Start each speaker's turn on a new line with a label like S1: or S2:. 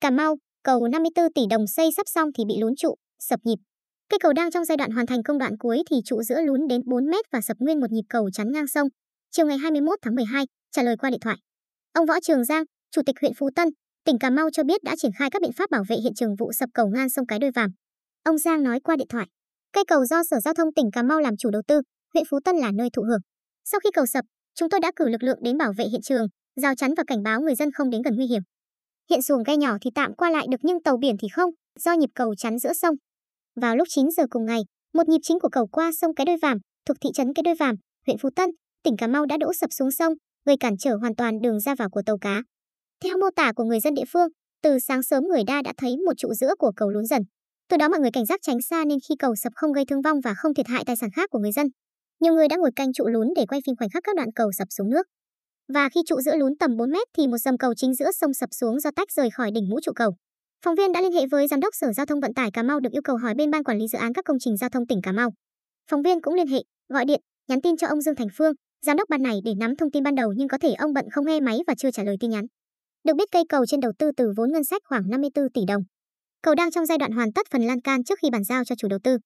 S1: Cà Mau, cầu 54 tỷ đồng xây sắp xong thì bị lún trụ, sập nhịp. Cây cầu đang trong giai đoạn hoàn thành công đoạn cuối thì trụ giữa lún đến 4 mét và sập nguyên một nhịp cầu chắn ngang sông. Chiều ngày 21 tháng 12, trả lời qua điện thoại. Ông Võ Trường Giang, Chủ tịch huyện Phú Tân, tỉnh Cà Mau cho biết đã triển khai các biện pháp bảo vệ hiện trường vụ sập cầu ngang sông Cái Đôi Vàm. Ông Giang nói qua điện thoại, cây cầu do Sở Giao thông tỉnh Cà Mau làm chủ đầu tư, huyện Phú Tân là nơi thụ hưởng. Sau khi cầu sập, chúng tôi đã cử lực lượng đến bảo vệ hiện trường, rào chắn và cảnh báo người dân không đến gần nguy hiểm. Hiện xuồng ghe nhỏ thì tạm qua lại được nhưng tàu biển thì không, do nhịp cầu chắn giữa sông. Vào lúc 9 giờ cùng ngày, một nhịp chính của cầu qua sông Cái Đôi Vàm, thuộc thị trấn Cái Đôi Vàm, huyện Phú Tân, tỉnh Cà Mau đã đổ sập xuống sông, gây cản trở hoàn toàn đường ra vào của tàu cá. Theo mô tả của người dân địa phương, từ sáng sớm người đa đã thấy một trụ giữa của cầu lún dần. Từ đó mọi người cảnh giác tránh xa nên khi cầu sập không gây thương vong và không thiệt hại tài sản khác của người dân. Nhiều người đã ngồi canh trụ lún để quay phim khoảnh khắc các đoạn cầu sập xuống nước. Và khi trụ giữa lún tầm 4 mét thì một dầm cầu chính giữa sông sập xuống do tách rời khỏi đỉnh mũ trụ cầu. Phóng viên đã liên hệ với giám đốc Sở Giao thông Vận tải Cà Mau được yêu cầu hỏi bên ban quản lý dự án các công trình giao thông tỉnh Cà Mau. Phóng viên cũng liên hệ, gọi điện, nhắn tin cho ông Dương Thành Phương, giám đốc ban này để nắm thông tin ban đầu nhưng có thể ông bận không nghe máy và chưa trả lời tin nhắn. Được biết cây cầu trên đầu tư từ vốn ngân sách khoảng 54 tỷ đồng. Cầu đang trong giai đoạn hoàn tất phần lan can trước khi bàn giao cho chủ đầu tư.